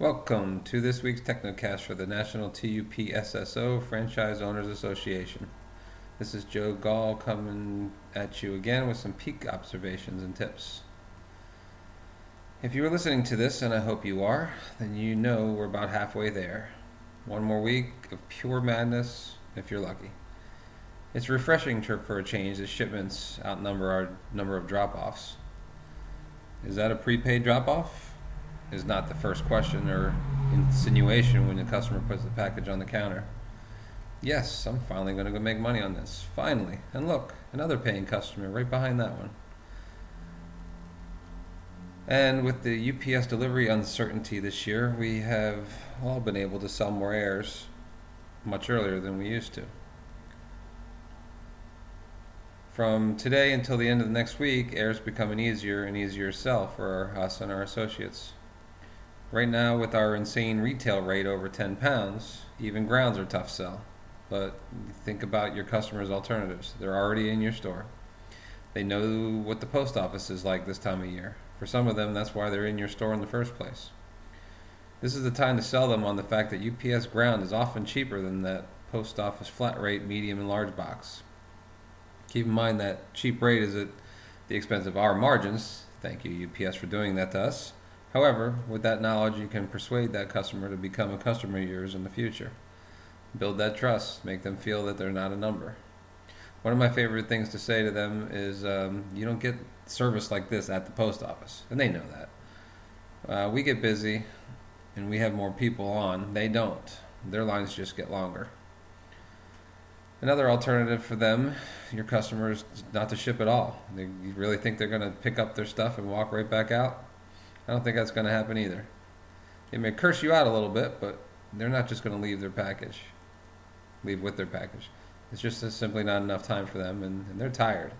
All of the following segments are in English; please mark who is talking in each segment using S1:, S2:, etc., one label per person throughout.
S1: Welcome to this week's Technocast for the National TUPSSO Franchise Owners Association. This is Joe Gall coming at you again with some peak observations and tips. If you are listening to this, and I hope you are, then you know we're about halfway there. One more week of pure madness, if you're lucky. It's refreshing for a change that shipments outnumber our number of drop offs. Is that a prepaid drop off? Is not the first question or insinuation when the customer puts the package on the counter. Yes, I'm finally going to go make money on this. Finally. And look, another paying customer right behind that one. And with the UPS delivery uncertainty this year, we have all been able to sell more airs much earlier than we used to. From today until the end of the next week, airs is becoming easier and easier sell for us and our associates. Right now, with our insane retail rate over 10 pounds, even grounds are tough sell. But think about your customers' alternatives. They're already in your store. They know what the post office is like this time of year. For some of them, that's why they're in your store in the first place. This is the time to sell them on the fact that UPS ground is often cheaper than that post office flat rate medium and large box. Keep in mind that cheap rate is at the expense of our margins. Thank you, UPS, for doing that to us. However, with that knowledge, you can persuade that customer to become a customer of yours in the future. Build that trust, make them feel that they're not a number. One of my favorite things to say to them is, um, You don't get service like this at the post office. And they know that. Uh, we get busy and we have more people on. They don't. Their lines just get longer. Another alternative for them, your customers, not to ship at all. They, you really think they're going to pick up their stuff and walk right back out? I don't think that's going to happen either. They may curse you out a little bit, but they're not just going to leave their package, leave with their package. It's just simply not enough time for them, and, and they're tired.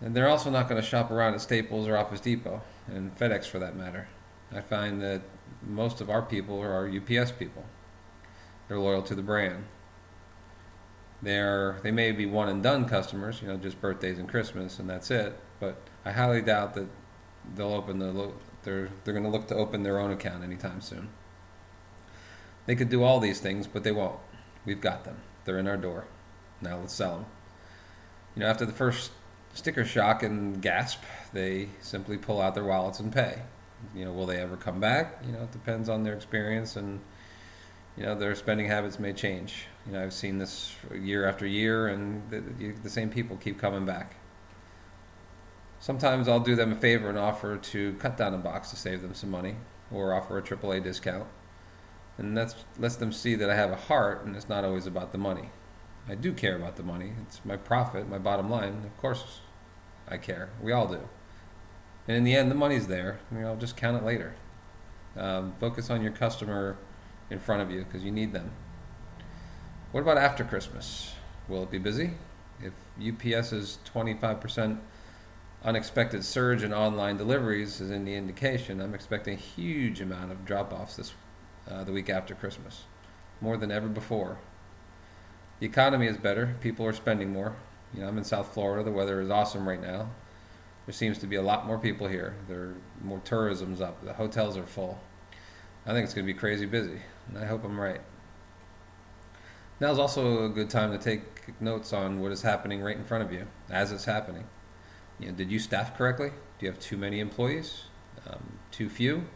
S1: And they're also not going to shop around at Staples or Office Depot, and FedEx for that matter. I find that most of our people are UPS people. They're loyal to the brand. They're they may be one and done customers, you know, just birthdays and Christmas, and that's it. But I highly doubt that they'll open the they're they're going to look to open their own account anytime soon. They could do all these things, but they won't. We've got them. They're in our door. Now let's sell them. You know, after the first sticker shock and gasp, they simply pull out their wallets and pay. You know, will they ever come back? You know, it depends on their experience and you know their spending habits may change. You know, I've seen this year after year, and the, the same people keep coming back. Sometimes I'll do them a favor and offer to cut down a box to save them some money or offer a AAA discount. And that lets them see that I have a heart and it's not always about the money. I do care about the money. It's my profit, my bottom line. Of course, I care. We all do. And in the end, the money's there. I mean, I'll just count it later. Um, focus on your customer in front of you because you need them. What about after Christmas? Will it be busy? If UPS is 25% unexpected surge in online deliveries is any indication, I'm expecting a huge amount of drop offs this uh, the week after Christmas, more than ever before. The economy is better. People are spending more. You know, I'm in South Florida. The weather is awesome right now. There seems to be a lot more people here. There more tourism's up. The hotels are full. I think it's going to be crazy busy, and I hope I'm right. Now is also a good time to take notes on what is happening right in front of you as it's happening. You know, did you staff correctly? Do you have too many employees? Um, too few?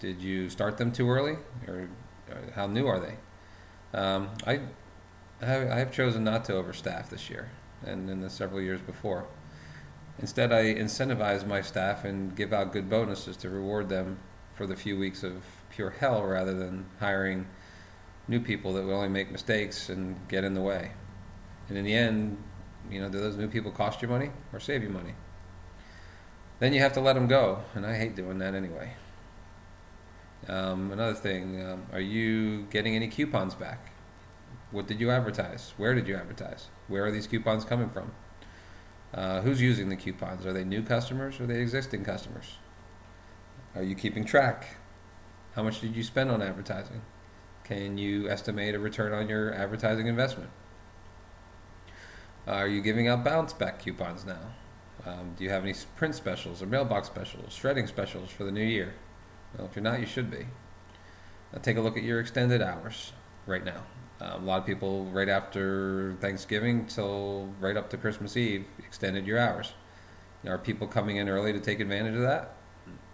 S1: Did you start them too early, or, or how new are they? Um, I, I have chosen not to overstaff this year, and in the several years before. Instead, I incentivize my staff and give out good bonuses to reward them for the few weeks of pure hell rather than hiring new people that will only make mistakes and get in the way. And in the end, you know, do those new people cost you money or save you money? Then you have to let them go, and I hate doing that anyway. Um, another thing, um, are you getting any coupons back? What did you advertise? Where did you advertise? Where are these coupons coming from? Uh, who's using the coupons? Are they new customers or are they existing customers? Are you keeping track? How much did you spend on advertising? Can you estimate a return on your advertising investment? Are you giving out bounce back coupons now? Um, do you have any print specials or mailbox specials, shredding specials for the new year? Well, if you're not, you should be. Now take a look at your extended hours right now. Um, a lot of people, right after Thanksgiving till right up to Christmas Eve, extended your hours. Are people coming in early to take advantage of that?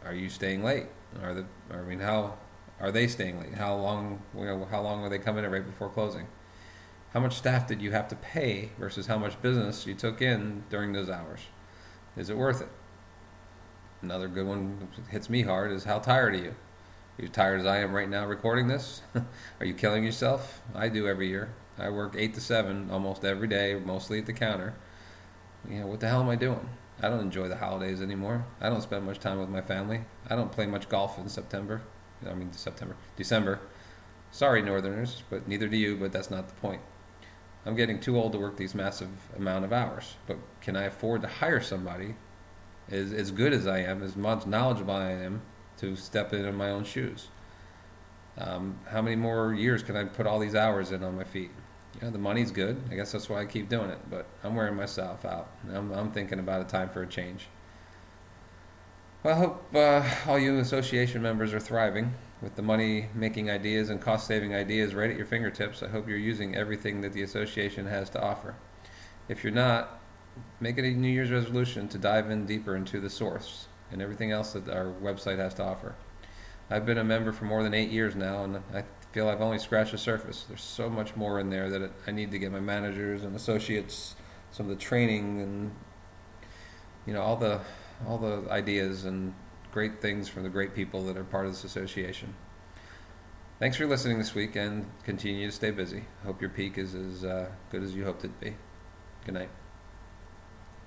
S1: Are you staying late? Are the I mean, how are they staying late? How long? You know, how long are they coming in right before closing? How much staff did you have to pay versus how much business you took in during those hours? Is it worth it? Another good one hits me hard is how tired are you? Are you tired as I am right now recording this? are you killing yourself? I do every year. I work eight to seven almost every day, mostly at the counter. You know, what the hell am I doing? I don't enjoy the holidays anymore. I don't spend much time with my family. I don't play much golf in September. I mean September, December. Sorry, Northerners, but neither do you. But that's not the point. I'm getting too old to work these massive amount of hours. But can I afford to hire somebody as as good as I am, as much knowledgeable I am, to step in in my own shoes? Um, how many more years can I put all these hours in on my feet? You know, the money's good. I guess that's why I keep doing it. But I'm wearing myself out. I'm, I'm thinking about a time for a change. Well, I hope uh, all you association members are thriving with the money making ideas and cost saving ideas right at your fingertips. I hope you're using everything that the association has to offer. If you're not, make it a New Year's resolution to dive in deeper into the source and everything else that our website has to offer. I've been a member for more than eight years now, and I feel I've only scratched the surface. There's so much more in there that I need to get my managers and associates some of the training and you know all the all the ideas and great things from the great people that are part of this association. Thanks for listening this week and continue to stay busy. Hope your peak is as uh, good as you hoped it'd be. Good night.